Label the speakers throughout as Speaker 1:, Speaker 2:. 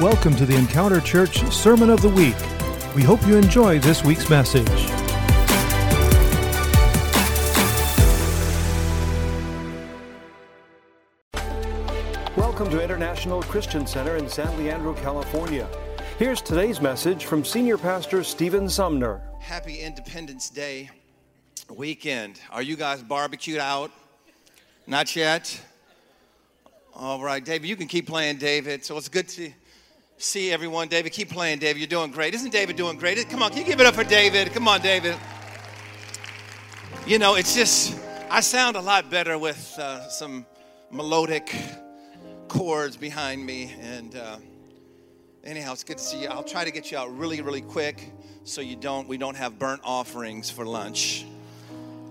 Speaker 1: Welcome to the Encounter Church Sermon of the Week. We hope you enjoy this week's message. Welcome to International Christian Center in San Leandro, California. Here's today's message from Senior Pastor Stephen Sumner.
Speaker 2: Happy Independence Day weekend. Are you guys barbecued out? Not yet? All right, David, you can keep playing, David. So it's good to see everyone. David, keep playing, David. You're doing great. Isn't David doing great? Come on, can you give it up for David? Come on, David. You know, it's just, I sound a lot better with uh, some melodic chords behind me. And uh, anyhow, it's good to see you. I'll try to get you out really, really quick so you don't, we don't have burnt offerings for lunch.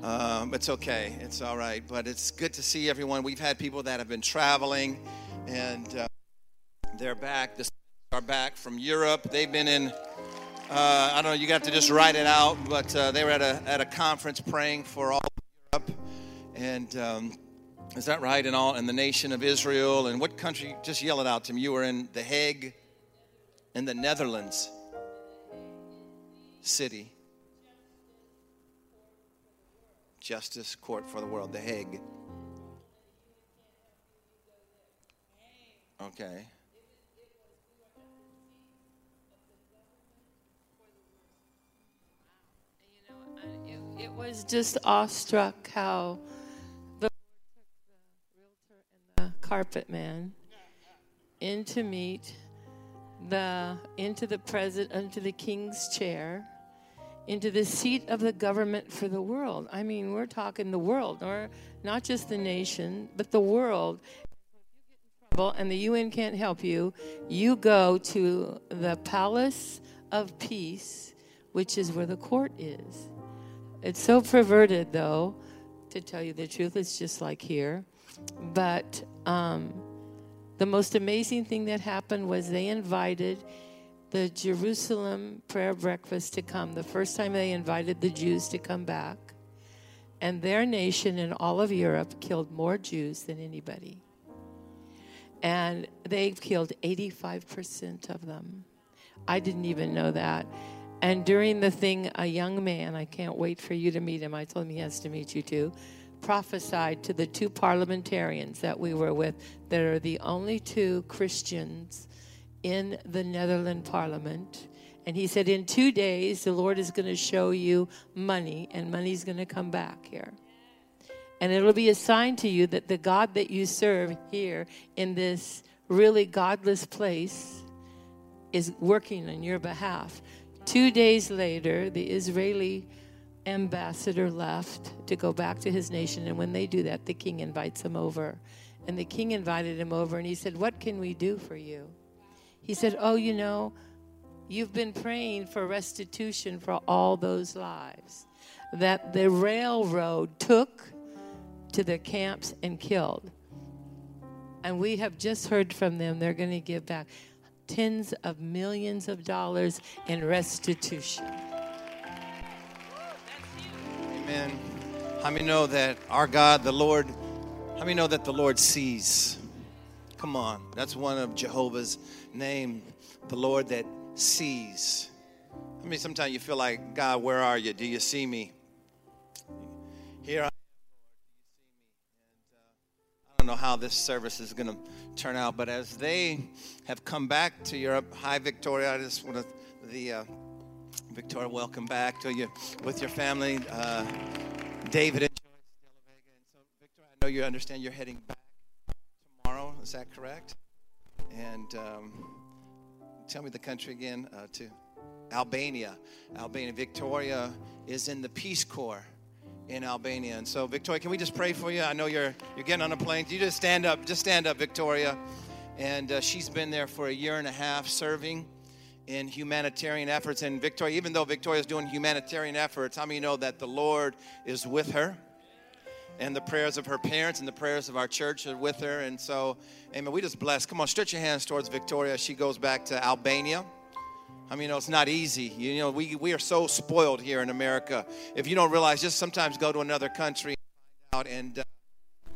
Speaker 2: Um, it's okay. It's all right. But it's good to see everyone. We've had people that have been traveling and uh, they're back. The are back from Europe. They've been in, uh, I don't know, you got to just write it out, but uh, they were at a, at a conference praying for all of Europe. And um, is that right? And all in the nation of Israel. And what country? Just yell it out to me. You were in The Hague, in the Netherlands city. Justice Court for the World, The Hague. Okay.
Speaker 3: It was just awestruck how the realtor and the carpet man in to meet the into the president into the king's chair into the seat of the government for the world. I mean, we're talking the world, or not just the nation, but the world. And the UN can't help you. You go to the Palace of Peace, which is where the court is. It's so perverted, though, to tell you the truth. It's just like here. But um, the most amazing thing that happened was they invited the Jerusalem prayer breakfast to come. The first time they invited the Jews to come back. And their nation in all of Europe killed more Jews than anybody. And they killed 85% of them. I didn't even know that. And during the thing, a young man, I can't wait for you to meet him, I told him he has to meet you too, prophesied to the two parliamentarians that we were with that are the only two Christians in the Netherlands parliament. And he said, In two days, the Lord is going to show you money, and money's going to come back here. And it'll be a sign to you that the God that you serve here in this really godless place is working on your behalf. Two days later, the Israeli ambassador left to go back to his nation. And when they do that, the king invites him over. And the king invited him over and he said, What can we do for you? He said, Oh, you know, you've been praying for restitution for all those lives that the railroad took to their camps and killed. And we have just heard from them they're going to give back tens of millions of dollars in restitution.
Speaker 2: Amen. How many know that our God, the Lord, how many know that the Lord sees? Come on. That's one of Jehovah's name, the Lord that sees. I mean, sometimes you feel like, God, where are you? Do you see me? How this service is going to turn out, but as they have come back to Europe, hi, Victoria. I just want to, the uh, Victoria, welcome back to you with your family. Uh, David and Joyce so, Victoria, I know you understand you're heading back tomorrow. Is that correct? And um, tell me the country again uh, to Albania. Albania. Victoria is in the Peace Corps in Albania. And so, Victoria, can we just pray for you? I know you're you're getting on a plane. You just stand up. Just stand up, Victoria. And uh, she's been there for a year and a half serving in humanitarian efforts. And Victoria, even though Victoria's doing humanitarian efforts, how many know that the Lord is with her? And the prayers of her parents and the prayers of our church are with her. And so, amen. We just bless. Come on, stretch your hands towards Victoria. She goes back to Albania. I mean, you know, it's not easy. You know, we, we are so spoiled here in America. If you don't realize, just sometimes go to another country and out and, uh,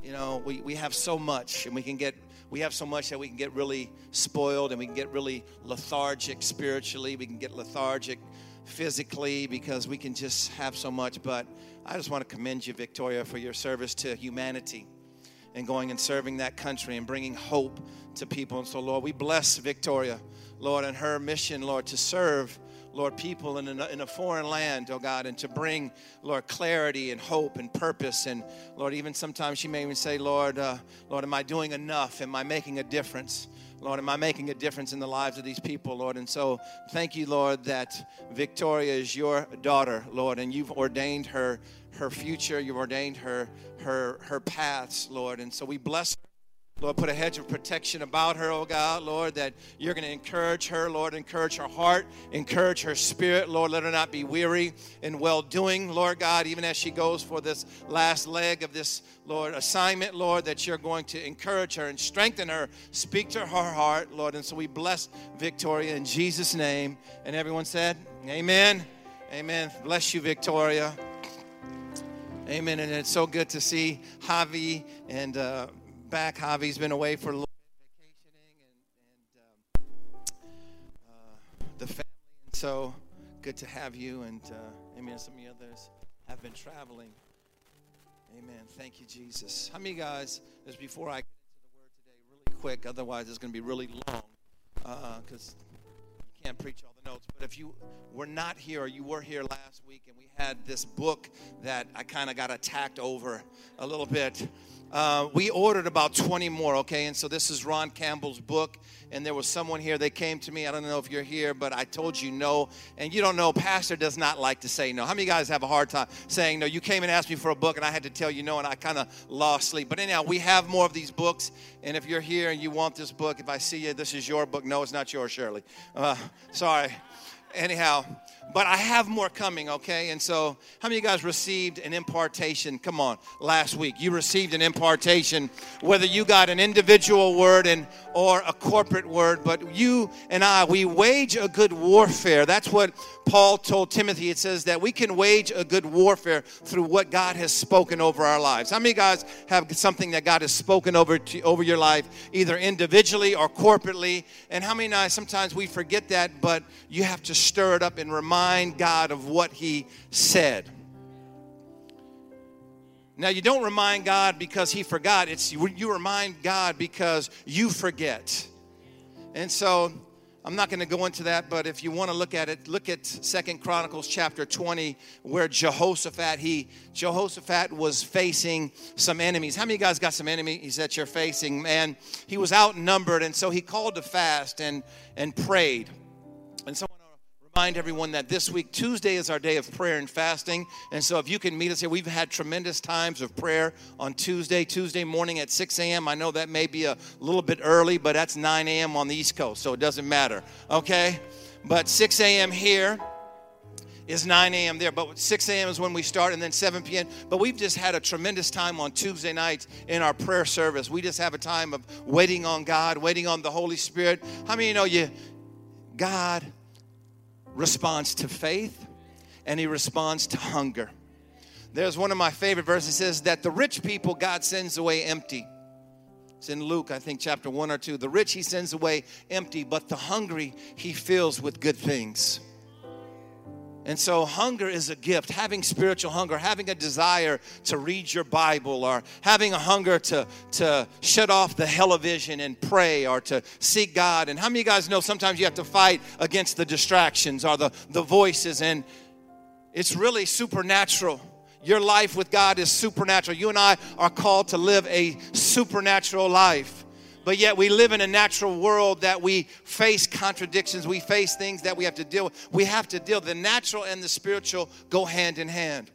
Speaker 2: you know, we, we have so much and we can get we have so much that we can get really spoiled and we can get really lethargic spiritually. We can get lethargic physically because we can just have so much. But I just want to commend you, Victoria, for your service to humanity and going and serving that country and bringing hope to people. And so, Lord, we bless Victoria, Lord, and her mission, Lord, to serve Lord, people in a, in a foreign land, oh God, and to bring, Lord, clarity and hope and purpose. And Lord, even sometimes she may even say, Lord, uh, Lord, am I doing enough? Am I making a difference? Lord, am I making a difference in the lives of these people, Lord? And so thank you, Lord, that Victoria is your daughter, Lord, and you've ordained her her future, you've ordained her her her paths, Lord. And so we bless her. Lord, put a hedge of protection about her, oh God, Lord, that you're going to encourage her, Lord, encourage her heart, encourage her spirit, Lord, let her not be weary in well doing, Lord God, even as she goes for this last leg of this, Lord, assignment, Lord, that you're going to encourage her and strengthen her, speak to her heart, Lord. And so we bless Victoria in Jesus' name. And everyone said, Amen. Amen. Bless you, Victoria. Amen. And it's so good to see Javi and, uh, back. Javi's been away for a little bit, vacationing, and, and um, uh, the family. And so good to have you. And uh, amen. Some of the others have been traveling. Amen. Thank you, Jesus. How many guys, just before I get into the word today, really quick, otherwise it's going to be really long because uh, you can't preach all the notes. But if you were not here or you were here last week and we had this book that I kind of got attacked over a little bit. Uh, we ordered about 20 more, okay? And so this is Ron Campbell's book. And there was someone here, they came to me. I don't know if you're here, but I told you no. And you don't know, Pastor does not like to say no. How many guys have a hard time saying no? You came and asked me for a book, and I had to tell you no, and I kind of lost sleep. But anyhow, we have more of these books. And if you're here and you want this book, if I see you, this is your book. No, it's not yours, Shirley. Uh, sorry. Anyhow, but I have more coming, okay? And so, how many of you guys received an impartation? Come on, last week. You received an impartation, whether you got an individual word and or a corporate word, but you and I, we wage a good warfare. That's what Paul told Timothy. It says that we can wage a good warfare through what God has spoken over our lives. How many guys have something that God has spoken over to, over your life, either individually or corporately? And how many guys sometimes we forget that, but you have to stir it up and remind remind God of what He said. Now, you don't remind God because He forgot, it's you remind God because you forget. And so, I'm not going to go into that, but if you want to look at it, look at Second Chronicles chapter 20, where Jehoshaphat, he Jehoshaphat was facing some enemies. How many guys got some enemies that you're facing? Man, he was outnumbered, and so he called to fast and and prayed. And so remind everyone that this week, Tuesday, is our day of prayer and fasting. And so if you can meet us here, we've had tremendous times of prayer on Tuesday, Tuesday morning at 6 a.m. I know that may be a little bit early, but that's 9 a.m. on the East Coast, so it doesn't matter, okay? But 6 a.m. here is 9 a.m. there, but 6 a.m. is when we start, and then 7 p.m. But we've just had a tremendous time on Tuesday nights in our prayer service. We just have a time of waiting on God, waiting on the Holy Spirit. How many you know you, God responds to faith and he responds to hunger. There's one of my favorite verses says that the rich people God sends away empty. It's in Luke, I think, chapter one or two. The rich he sends away empty, but the hungry he fills with good things. And so, hunger is a gift. Having spiritual hunger, having a desire to read your Bible, or having a hunger to, to shut off the television and pray, or to seek God. And how many of you guys know sometimes you have to fight against the distractions or the, the voices? And it's really supernatural. Your life with God is supernatural. You and I are called to live a supernatural life but yet we live in a natural world that we face contradictions we face things that we have to deal with we have to deal. The natural and the spiritual go hand in hand.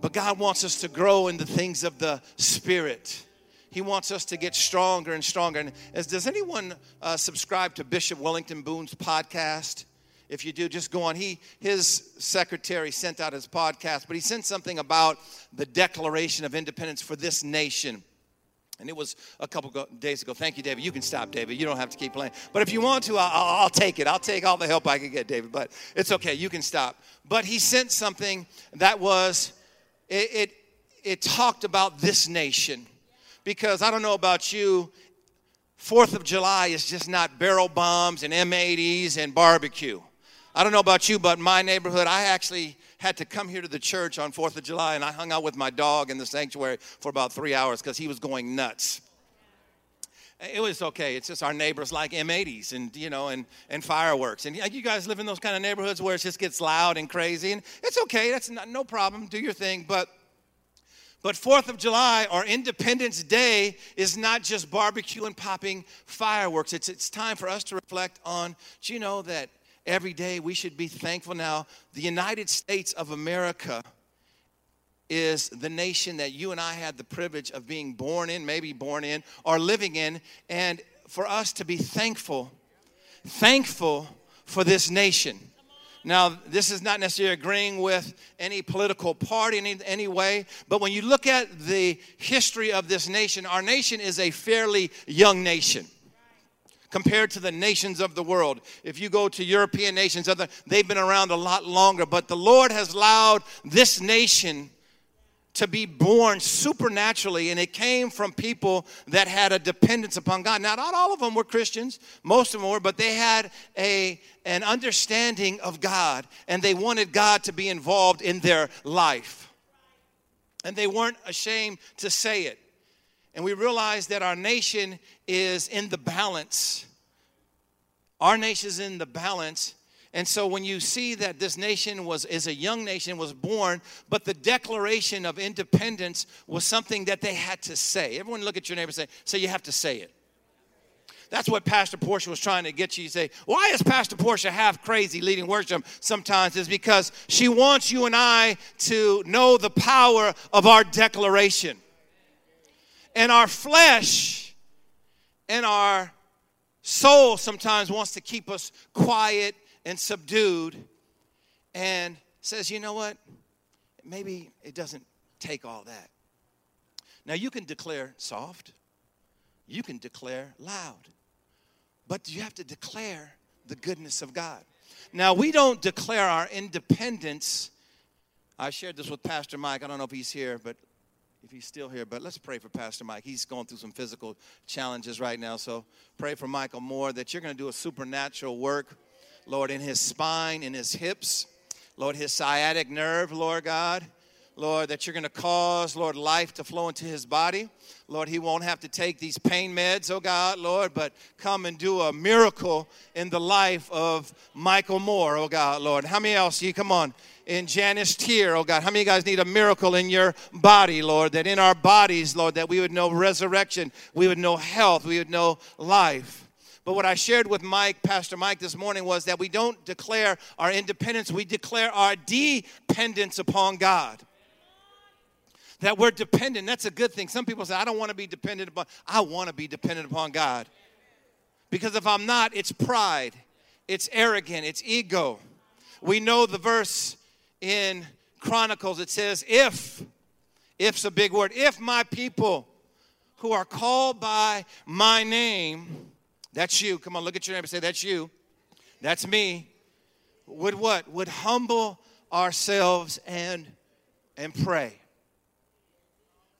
Speaker 2: But god wants us to grow in the things of the spirit. He wants us to get stronger and stronger. And as does anyone uh, subscribe to bishop wellington Boone's podcast? If you do just go on. He his secretary sent out his podcast but he sent something about the declaration of independence for this nation and it was a couple days ago. Thank you, David. You can stop, David. You don't have to keep playing. But if you want to, I'll, I'll, take it. I'll take all the help I can get, David. But it's okay. You can stop. But he sent something that was, it, it, it talked about this nation. because I don't know about you, Fourth of July is just not barrel bombs and M80s and barbecue. I don't know about you, but my neighborhood, I actually had to come here to the church on 4th of July and I hung out with my dog in the sanctuary for about three hours because he was going nuts. It was okay. It's just our neighbors like M80s and you know and and fireworks. And you guys live in those kind of neighborhoods where it just gets loud and crazy. And it's okay. That's not, no problem. Do your thing. But but Fourth of July or Independence Day is not just barbecue and popping fireworks. It's it's time for us to reflect on. Do you know that every day we should be thankful? Now the United States of America is the nation that you and I had the privilege of being born in, maybe born in, or living in, and for us to be thankful, thankful for this nation. Now, this is not necessarily agreeing with any political party in any way, but when you look at the history of this nation, our nation is a fairly young nation compared to the nations of the world. If you go to European nations, other they've been around a lot longer, but the Lord has allowed this nation to be born supernaturally, and it came from people that had a dependence upon God. Now, not all of them were Christians, most of them were, but they had a, an understanding of God, and they wanted God to be involved in their life. And they weren't ashamed to say it. And we realize that our nation is in the balance. Our nation is in the balance and so when you see that this nation was is a young nation was born, but the declaration of independence was something that they had to say. Everyone look at your neighbor and say, so you have to say it. That's what Pastor Portia was trying to get you to say. Why is Pastor Portia half crazy leading worship sometimes? Is because she wants you and I to know the power of our declaration. And our flesh and our soul sometimes wants to keep us quiet and subdued and says, you know what? Maybe it doesn't take all that. Now, you can declare soft, you can declare loud, but you have to declare the goodness of God. Now, we don't declare our independence. I shared this with Pastor Mike. I don't know if he's here, but if he's still here, but let's pray for Pastor Mike. He's going through some physical challenges right now. So pray for Michael Moore that you're going to do a supernatural work Lord, in his spine, in his hips, Lord, his sciatic nerve, Lord God. Lord, that you're going to cause, Lord, life to flow into his body. Lord, he won't have to take these pain meds, oh God, Lord, but come and do a miracle in the life of Michael Moore, oh God, Lord. How many else? You come on. In Janice Tier, oh God. How many of you guys need a miracle in your body, Lord? That in our bodies, Lord, that we would know resurrection, we would know health, we would know life. But what I shared with Mike, Pastor Mike, this morning was that we don't declare our independence, we declare our dependence upon God. That we're dependent, that's a good thing. Some people say, I don't want to be dependent upon, I want to be dependent upon God. Because if I'm not, it's pride, it's arrogant, it's ego. We know the verse in Chronicles, it says, If, if's a big word, if my people who are called by my name, that's you. Come on, look at your neighbor say, That's you. That's me. Would what? Would humble ourselves and and pray.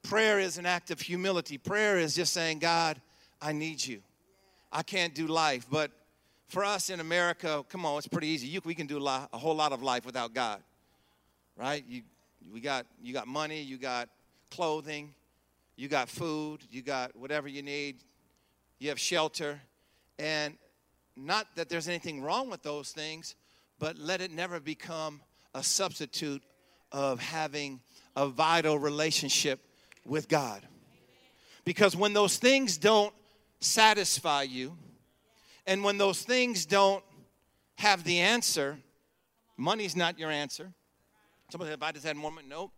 Speaker 2: Prayer is an act of humility. Prayer is just saying, God, I need you. I can't do life. But for us in America, come on, it's pretty easy. You, we can do a, whole lot of life without God, right? You, we got, you got money, you got clothing, you got food, you got whatever you need, you have shelter. And not that there's anything wrong with those things, but let it never become a substitute of having a vital relationship with God. Because when those things don't satisfy you, and when those things don't have the answer, money's not your answer. Somebody said, if I just had more money, nope.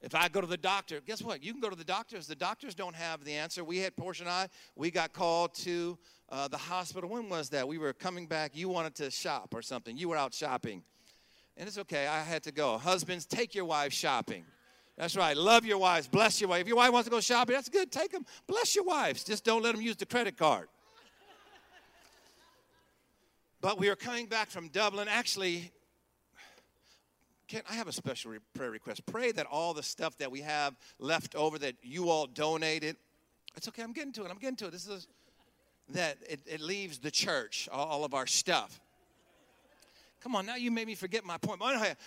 Speaker 2: If I go to the doctor, guess what? You can go to the doctors. The doctors don't have the answer. We had Portia and I, we got called to uh, the hospital. When was that? We were coming back. You wanted to shop or something. You were out shopping. And it's okay. I had to go. Husbands, take your wife shopping. That's right. Love your wives. Bless your wife. If your wife wants to go shopping, that's good. Take them. Bless your wives. Just don't let them use the credit card. But we are coming back from Dublin. Actually, can I have a special prayer request? Pray that all the stuff that we have left over that you all donated It's okay. I'm getting to it. I'm getting to it. This is that it, it leaves the church, all, all of our stuff. Come on, now you made me forget my point.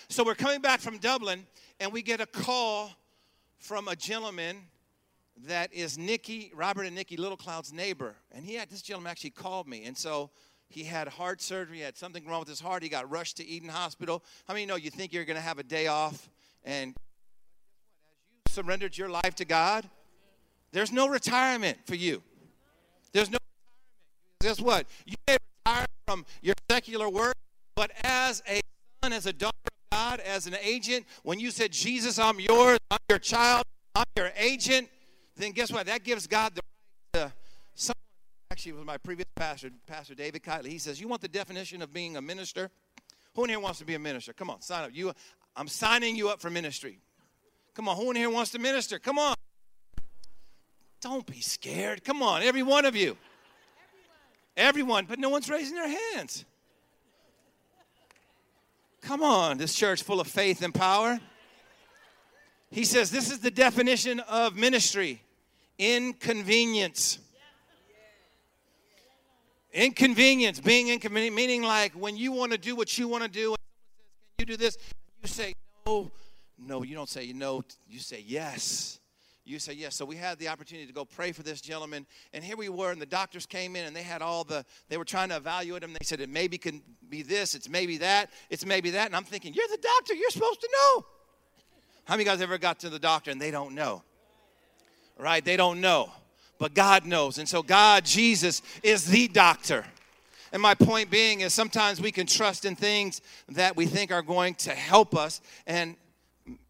Speaker 2: So we're coming back from Dublin, and we get a call from a gentleman that is Nikki, Robert and Nikki Littlecloud's neighbor. And he had this gentleman actually called me. And so he had heart surgery, he had something wrong with his heart. He got rushed to Eden Hospital. How many know you think you're going to have a day off? And as you surrendered your life to God, there's no retirement for you. There's no retirement. Guess what? You may retire from your secular work, but as a son, as a daughter of God, as an agent, when you said, Jesus, I'm yours, I'm your child, I'm your agent, then guess what? That gives God the right to someone. Actually, was my previous pastor, Pastor David Kiley. He says, "You want the definition of being a minister? Who in here wants to be a minister? Come on, sign up. You, I'm signing you up for ministry. Come on, who in here wants to minister? Come on. Don't be scared. Come on, every one of you. Everyone, but no one's raising their hands. Come on, this church full of faith and power. He says this is the definition of ministry inconvenience. Inconvenience, being inconvenient, meaning like when you want to do what you want to do, and someone says, Can you do this? you say, No, no, you don't say no, you say yes. You say yes. So we had the opportunity to go pray for this gentleman, and here we were, and the doctors came in and they had all the, they were trying to evaluate him. They said it maybe can be this, it's maybe that, it's maybe that. And I'm thinking, You're the doctor, you're supposed to know. How many guys ever got to the doctor and they don't know? Right? They don't know. But God knows. And so God, Jesus, is the doctor. And my point being is sometimes we can trust in things that we think are going to help us. And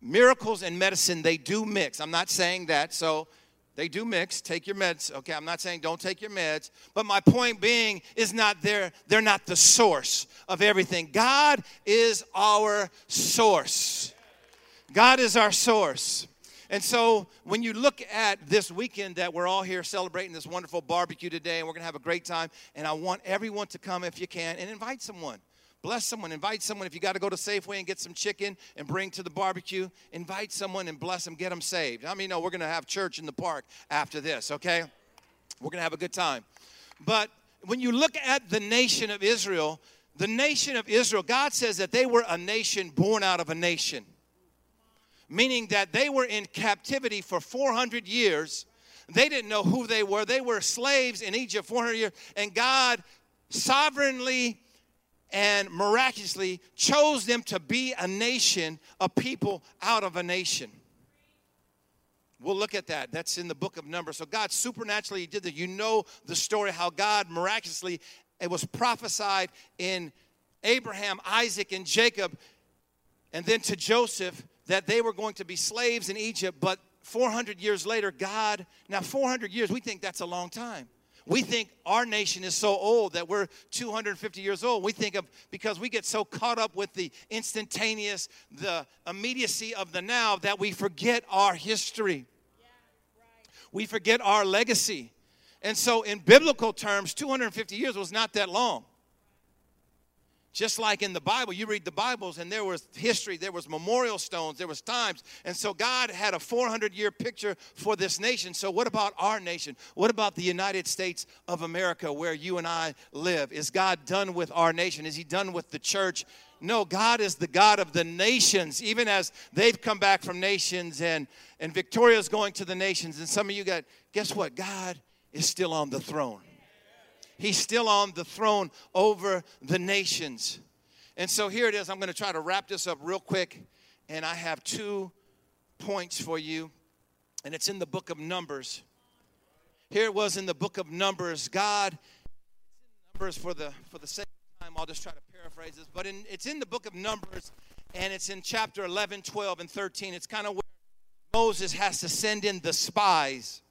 Speaker 2: miracles and medicine, they do mix. I'm not saying that. So they do mix. Take your meds. Okay, I'm not saying don't take your meds. But my point being is not they're, they're not the source of everything. God is our source. God is our source. And so when you look at this weekend that we're all here celebrating this wonderful barbecue today, and we're going to have a great time, and I want everyone to come if you can and invite someone. Bless someone, invite someone. If you got to go to Safeway and get some chicken and bring to the barbecue, invite someone and bless them, get them saved. I mean, no, we're going to have church in the park after this, okay? We're going to have a good time. But when you look at the nation of Israel, the nation of Israel, God says that they were a nation born out of a nation meaning that they were in captivity for 400 years. They didn't know who they were. They were slaves in Egypt 400 years, and God sovereignly and miraculously chose them to be a nation, a people out of a nation. We'll look at that. That's in the book of Numbers. So God supernaturally did that. You know the story how God miraculously, it was prophesied in Abraham, Isaac, and Jacob, and then to Joseph that they were going to be slaves in Egypt, but 400 years later, God, now 400 years, we think that's a long time. We think our nation is so old that we're 250 years old. We think of because we get so caught up with the instantaneous, the immediacy of the now that we forget our history. We forget our legacy. And so, in biblical terms, 250 years was not that long. Just like in the Bible, you read the Bibles and there was history, there was memorial stones, there was times. And so God had a 400 year picture for this nation. So what about our nation? What about the United States of America where you and I live? Is God done with our nation? Is he done with the church? No, God is the God of the nations, even as they've come back from nations and, and Victoria's going to the nations. And some of you got, guess what? God is still on the throne. He's still on the throne over the nations. And so here it is. I'm going to try to wrap this up real quick. And I have two points for you. And it's in the book of Numbers. Here it was in the book of Numbers. God, Numbers for the for the sake of time, I'll just try to paraphrase this. But in, it's in the book of Numbers, and it's in chapter 11, 12, and 13. It's kind of where Moses has to send in the spies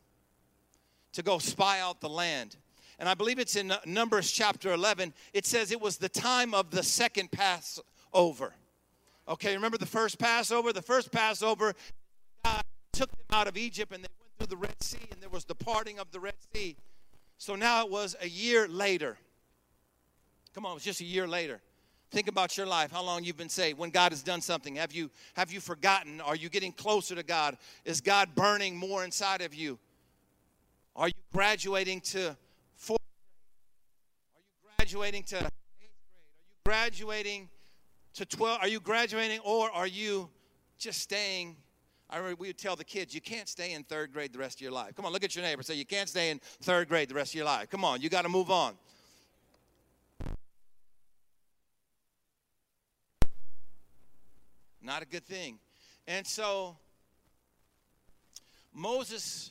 Speaker 2: to go spy out the land and I believe it's in Numbers chapter 11. It says it was the time of the second Passover. Okay, remember the first Passover? The first Passover, God took them out of Egypt and they went through the Red Sea, and there was the parting of the Red Sea. So now it was a year later. Come on, it was just a year later. Think about your life, how long you've been saved, when God has done something. Have you have you forgotten? Are you getting closer to God? Is God burning more inside of you? Are you graduating to fourth grade? Are you graduating to eighth grade? Are you graduating to 12? Are you graduating or are you just staying? I remember we would tell the kids, you can't stay in third grade the rest of your life. Come on, look at your neighbor. Say, you can't stay in third grade the rest of your life. Come on, you got to move on. Not a good thing. And so Moses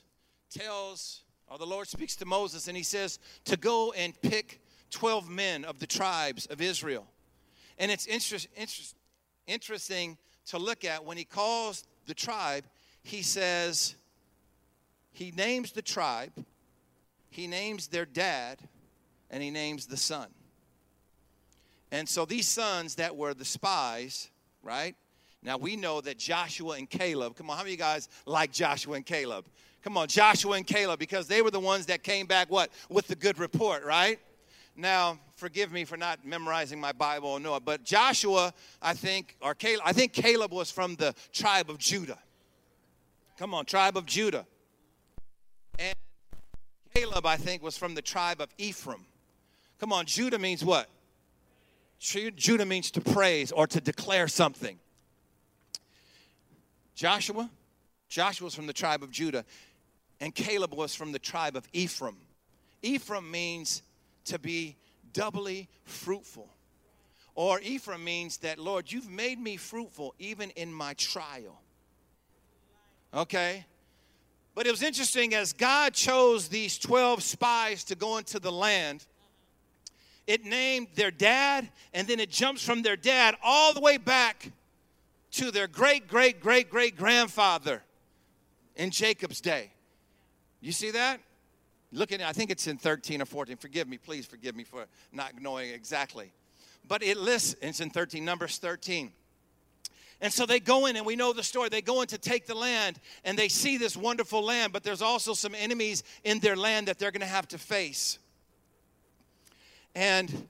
Speaker 2: tells, or the Lord speaks to Moses, and he says to go and pick 12 men of the tribes of Israel. And it's interest, interest, interesting to look at when he calls the tribe, he says, he names the tribe, he names their dad, and he names the son. And so these sons that were the spies, right? Now we know that Joshua and Caleb, come on, how many guys like Joshua and Caleb? Come on, Joshua and Caleb, because they were the ones that came back what? With the good report, right? Now, forgive me for not memorizing my Bible or no, but Joshua, I think, or Caleb, I think Caleb was from the tribe of Judah. Come on, tribe of Judah. And Caleb, I think, was from the tribe of Ephraim. Come on, Judah means what? Judah means to praise or to declare something. Joshua, Joshua was from the tribe of Judah, and Caleb was from the tribe of Ephraim. Ephraim means to be doubly fruitful. Or Ephraim means that, Lord, you've made me fruitful even in my trial. Okay? But it was interesting as God chose these 12 spies to go into the land, it named their dad, and then it jumps from their dad all the way back to their great, great, great, great grandfather in Jacob's day. You see that? Looking, at it, I think it's in 13 or 14. Forgive me, please forgive me for not knowing exactly. But it lists, it's in 13, Numbers 13. And so they go in, and we know the story. They go in to take the land, and they see this wonderful land, but there's also some enemies in their land that they're going to have to face. And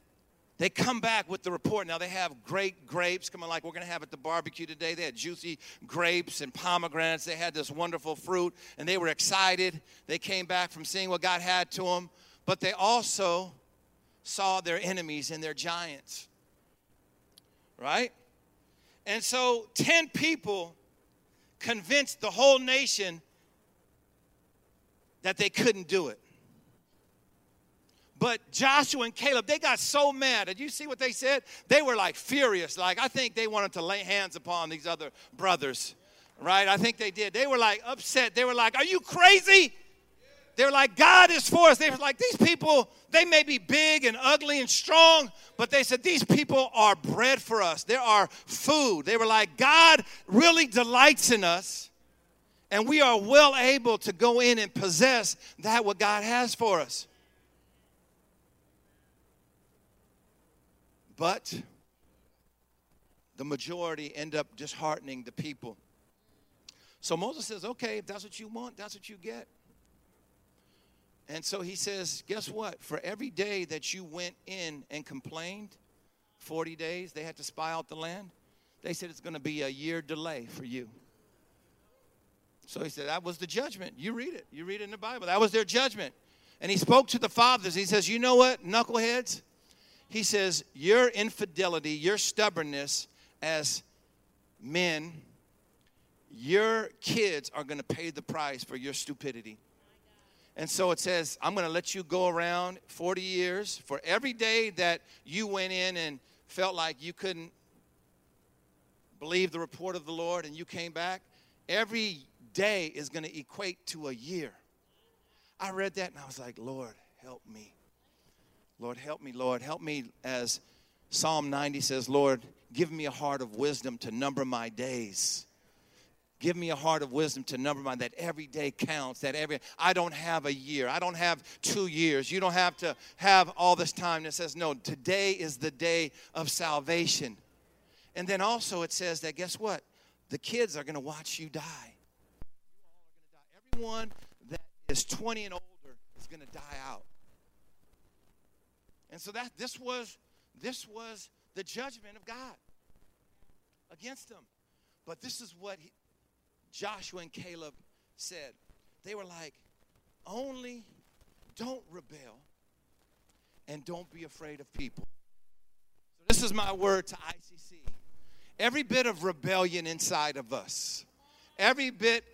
Speaker 2: they come back with the report. Now they have great grapes. Come on, like we're going to have at the barbecue today. They had juicy grapes and pomegranates. They had this wonderful fruit, and they were excited. They came back from seeing what God had to them, but they also saw their enemies and their giants. Right? And so 10 people convinced the whole nation that they couldn't do it. But Joshua and Caleb, they got so mad. Did you see what they said? They were like furious. Like, I think they wanted to lay hands upon these other brothers, right? I think they did. They were like upset. They were like, Are you crazy? They were like, God is for us. They were like, These people, they may be big and ugly and strong, but they said, These people are bread for us. They are food. They were like, God really delights in us, and we are well able to go in and possess that what God has for us. But the majority end up disheartening the people. So Moses says, okay, if that's what you want, that's what you get. And so he says, guess what? For every day that you went in and complained, 40 days, they had to spy out the land. They said it's going to be a year delay for you. So he said, that was the judgment. You read it. You read it in the Bible. That was their judgment. And he spoke to the fathers. He says, you know what, knuckleheads? He says, Your infidelity, your stubbornness as men, your kids are going to pay the price for your stupidity. And so it says, I'm going to let you go around 40 years for every day that you went in and felt like you couldn't believe the report of the Lord and you came back. Every day is going to equate to a year. I read that and I was like, Lord, help me. Lord, help me, Lord. Help me as Psalm 90 says, Lord, give me a heart of wisdom to number my days. Give me a heart of wisdom to number my that every day counts. That every I don't have a year. I don't have two years. You don't have to have all this time that says, no, today is the day of salvation. And then also it says that guess what? The kids are gonna watch you die. Everyone that is 20 and older is gonna die out. And so that this was this was the judgment of God against them. But this is what he, Joshua and Caleb said. They were like, only don't rebel and don't be afraid of people. So this is my word to ICC. Every bit of rebellion inside of us, every bit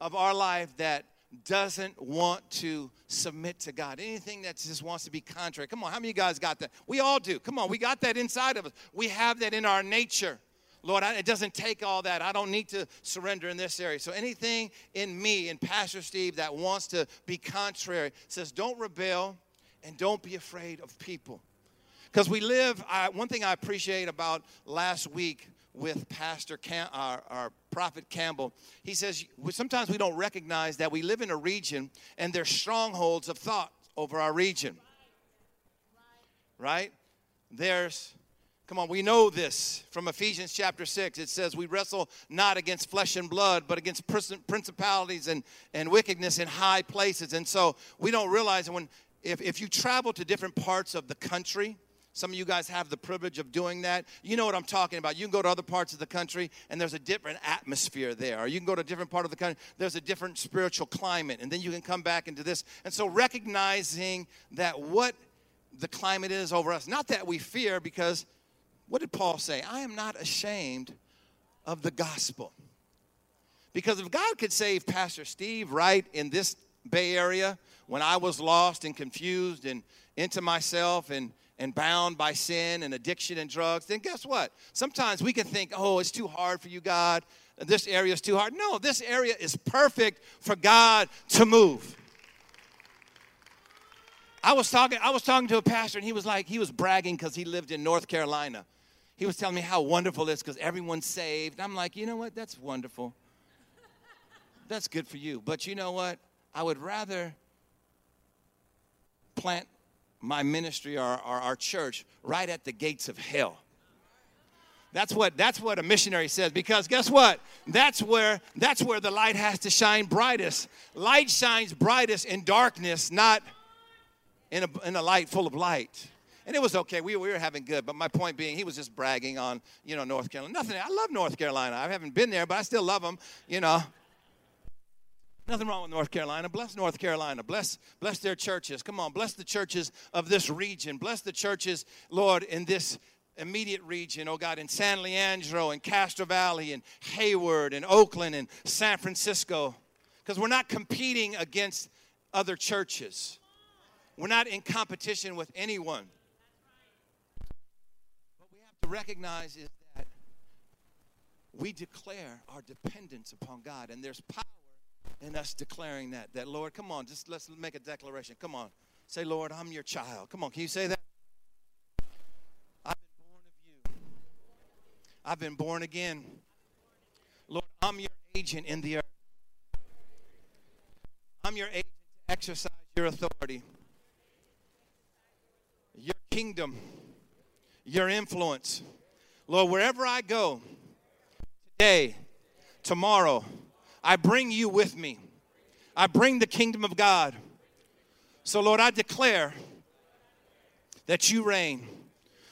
Speaker 2: of our life that doesn't want to submit to God. Anything that just wants to be contrary. Come on, how many of you guys got that? We all do. Come on, we got that inside of us. We have that in our nature. Lord, I, it doesn't take all that. I don't need to surrender in this area. So anything in me, in Pastor Steve, that wants to be contrary says, don't rebel and don't be afraid of people. Because we live, I, one thing I appreciate about last week with Pastor Cam, our, our prophet Campbell. He says sometimes we don't recognize that we live in a region and there's strongholds of thought over our region. Right? There's Come on, we know this from Ephesians chapter 6. It says, We wrestle not against flesh and blood, but against principalities and, and wickedness in high places. And so we don't realize when, if, if you travel to different parts of the country, some of you guys have the privilege of doing that. You know what I'm talking about. You can go to other parts of the country and there's a different atmosphere there. Or you can go to a different part of the country, there's a different spiritual climate. And then you can come back into this. And so recognizing that what the climate is over us, not that we fear, because what did Paul say? I am not ashamed of the gospel. Because if God could save Pastor Steve right in this Bay Area when I was lost and confused and into myself and and bound by sin and addiction and drugs, then guess what? Sometimes we can think, oh, it's too hard for you, God. This area is too hard. No, this area is perfect for God to move. I was talking, I was talking to a pastor, and he was like, he was bragging because he lived in North Carolina. He was telling me how wonderful it is because everyone's saved. I'm like, you know what? That's wonderful. That's good for you. But you know what? I would rather plant my ministry or, or our church right at the gates of hell. That's what that's what a missionary says because guess what? That's where that's where the light has to shine brightest. Light shines brightest in darkness, not in a, in a light full of light. And it was okay. We, we were having good. But my point being, he was just bragging on, you know, North Carolina. Nothing. I love North Carolina. I haven't been there, but I still love them, you know. Nothing wrong with North Carolina. Bless North Carolina. Bless, bless their churches. Come on, bless the churches of this region. Bless the churches, Lord, in this immediate region, oh God, in San Leandro and Castro Valley and Hayward and Oakland and San Francisco. Because we're not competing against other churches. We're not in competition with anyone. What we have to recognize is that we declare our dependence upon God, and there's power and us declaring that. That, Lord, come on, just let's make a declaration. Come on. Say, Lord, I'm your child. Come on, can you say that? I've been born of you. I've been born again. Lord, I'm your agent in the earth. I'm your agent to exercise your authority, your kingdom, your influence. Lord, wherever I go, today, tomorrow, I bring you with me. I bring the kingdom of God. So, Lord, I declare that you reign,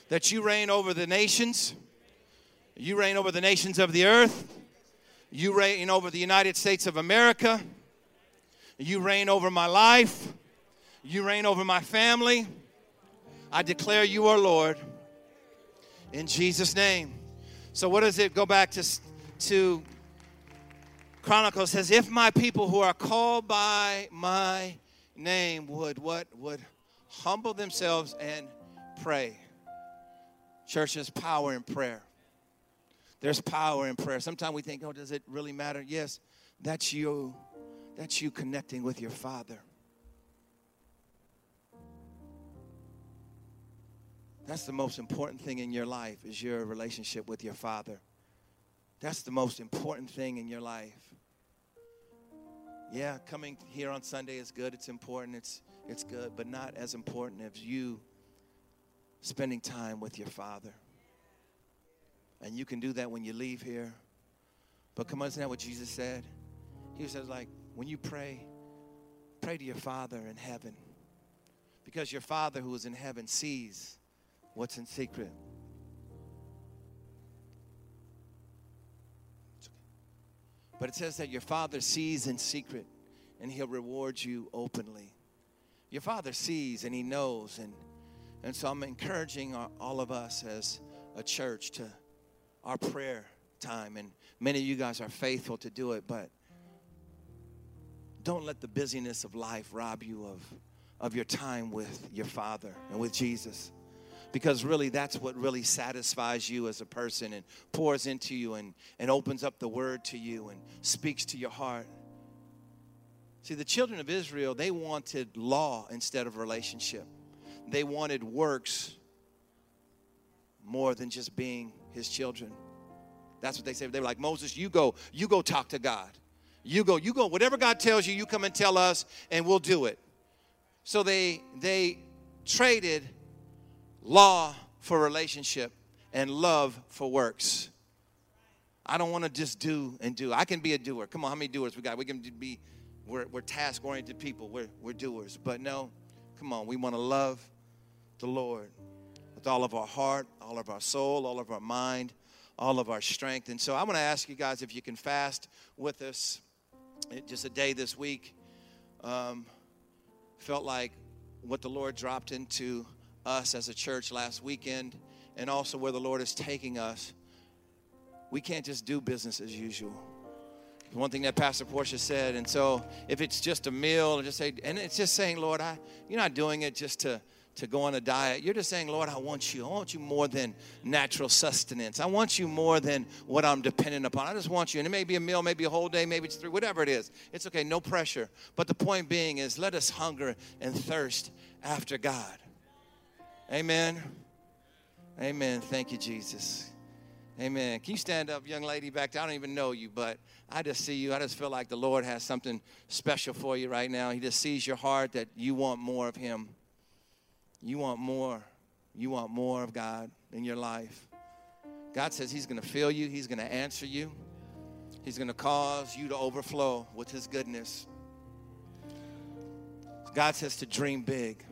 Speaker 2: that you reign over the nations, you reign over the nations of the earth, you reign over the United States of America, you reign over my life, you reign over my family. I declare you are Lord in Jesus' name. So, what does it go back to? to Chronicles says, if my people who are called by my name would what would humble themselves and pray. Church, there's power in prayer. There's power in prayer. Sometimes we think, oh, does it really matter? Yes, that's you. That's you connecting with your Father. That's the most important thing in your life is your relationship with your Father. That's the most important thing in your life yeah, coming here on Sunday is good. It's important. It's it's good, but not as important as you spending time with your Father. And you can do that when you leave here. But come on, isn't that what Jesus said? He says, like, when you pray, pray to your Father in heaven. Because your Father who is in heaven sees what's in secret. But it says that your Father sees in secret, and He'll reward you openly. Your Father sees and He knows. And, and so I'm encouraging all of us as a church to our prayer time. And many of you guys are faithful to do it, but don't let the busyness of life rob you of, of your time with your Father and with Jesus. Because really, that's what really satisfies you as a person and pours into you and, and opens up the word to you and speaks to your heart. See, the children of Israel, they wanted law instead of relationship. They wanted works more than just being his children. That's what they said. They were like, Moses, you go, you go talk to God. You go, you go, whatever God tells you, you come and tell us, and we'll do it. So they they traded law for relationship and love for works. I don't want to just do and do. I can be a doer. Come on, how many doers we got? We can be, we're, we're task oriented people. We're, we're doers. But no, come on, we want to love the Lord with all of our heart, all of our soul, all of our mind, all of our strength. And so I want to ask you guys if you can fast with us just a day this week. Um, felt like what the Lord dropped into us as a church last weekend and also where the Lord is taking us. We can't just do business as usual. One thing that Pastor Portia said, and so if it's just a meal, and just say, and it's just saying, Lord, I, you're not doing it just to to go on a diet. You're just saying, Lord, I want you. I want you more than natural sustenance. I want you more than what I'm dependent upon. I just want you. And it may be a meal, maybe a whole day, maybe it's three, whatever it is. It's okay, no pressure. But the point being is let us hunger and thirst after God. Amen. Amen. Thank you, Jesus. Amen. Can you stand up, young lady back there? I don't even know you, but I just see you. I just feel like the Lord has something special for you right now. He just sees your heart that you want more of Him. You want more. You want more of God in your life. God says He's going to fill you, He's going to answer you, He's going to cause you to overflow with His goodness. God says to dream big.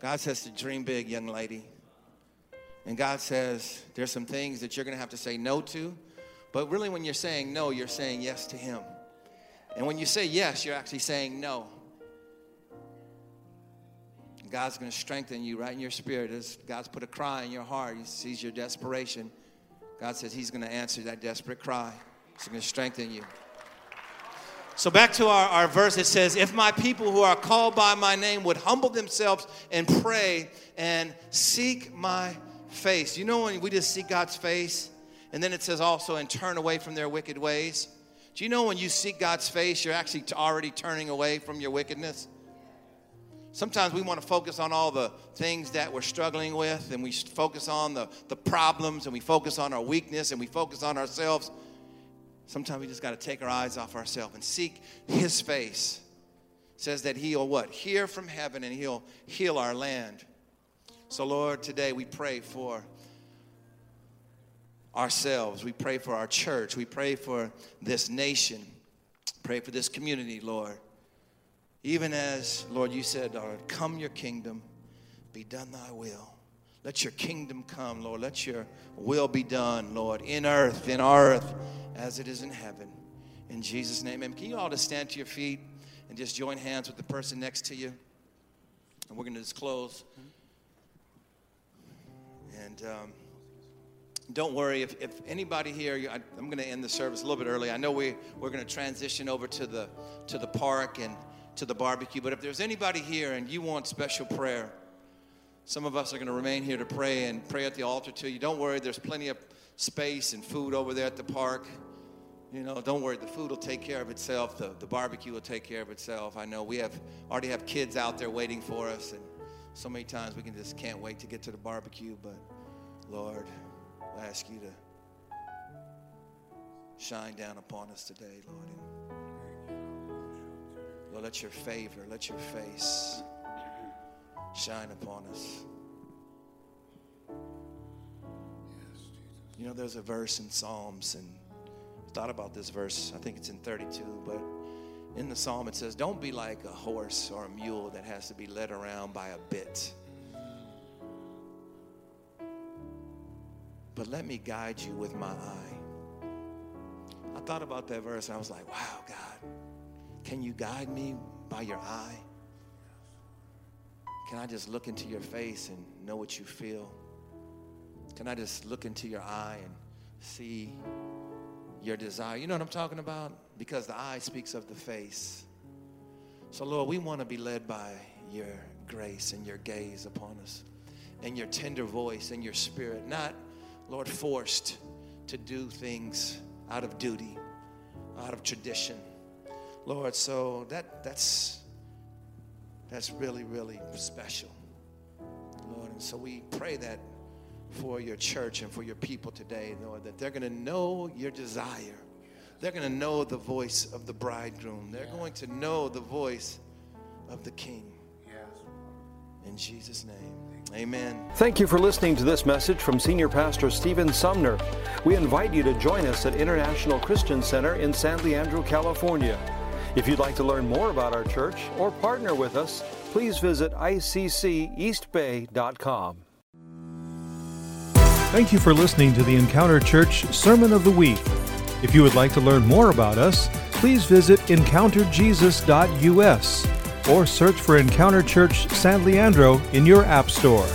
Speaker 2: God says to dream big, young lady. And God says there's some things that you're going to have to say no to. But really, when you're saying no, you're saying yes to Him. And when you say yes, you're actually saying no. God's going to strengthen you right in your spirit. As God's put a cry in your heart. He sees your desperation. God says He's going to answer that desperate cry. He's going to strengthen you. So, back to our, our verse, it says, If my people who are called by my name would humble themselves and pray and seek my face. You know, when we just seek God's face, and then it says also, and turn away from their wicked ways. Do you know when you seek God's face, you're actually already turning away from your wickedness? Sometimes we want to focus on all the things that we're struggling with, and we focus on the, the problems, and we focus on our weakness, and we focus on ourselves. Sometimes we just got to take our eyes off ourselves and seek His face. It says that He'll what? Hear from heaven, and He'll heal our land. So, Lord, today we pray for ourselves. We pray for our church. We pray for this nation. Pray for this community, Lord. Even as, Lord, you said, Lord, come your kingdom, be done thy will. Let your kingdom come, Lord. Let your will be done, Lord, in earth, in our earth, as it is in heaven. In Jesus' name, amen. Can you all just stand to your feet and just join hands with the person next to you? And we're going to just close. And um, don't worry, if, if anybody here, I, I'm going to end the service a little bit early. I know we, we're going to transition over to the, to the park and to the barbecue. But if there's anybody here and you want special prayer, some of us are going to remain here to pray and pray at the altar too. You don't worry, there's plenty of space and food over there at the park. You know, don't worry, the food will take care of itself. The, the barbecue will take care of itself. I know we have already have kids out there waiting for us, and so many times we can just can't wait to get to the barbecue. But Lord, I ask you to shine down upon us today, Lord. Lord, let your favor, let your face shine upon us. You know, there's a verse in Psalms, and I thought about this verse. I think it's in 32, but in the psalm it says, Don't be like a horse or a mule that has to be led around by a bit. But let me guide you with my eye. I thought about that verse and I was like, wow, God, Can you guide me by your eye? Can I just look into your face and know what you feel? Can I just look into your eye and see your desire? You know what I'm talking about? Because the eye speaks of the face. So, Lord, we want to be led by your grace and your gaze upon us and your tender voice and your spirit, not, Lord, forced to do things out of duty, out of tradition. Lord, so that that's that's really, really special. Lord, and so we pray that for your church and for your people today, Lord, that they're gonna know your desire. They're gonna know the voice of the bridegroom. They're going to know the voice of the king. Yes. In Jesus' name. Amen.
Speaker 1: Thank you for listening to this message from Senior Pastor Stephen Sumner. We invite you to join us at International Christian Center in San Leandro, California. If you'd like to learn more about our church or partner with us, please visit icceastbay.com.
Speaker 4: Thank you for listening to the Encounter Church Sermon of the Week. If you would like to learn more about us, please visit encounterjesus.us or search for Encounter Church San Leandro in your App Store.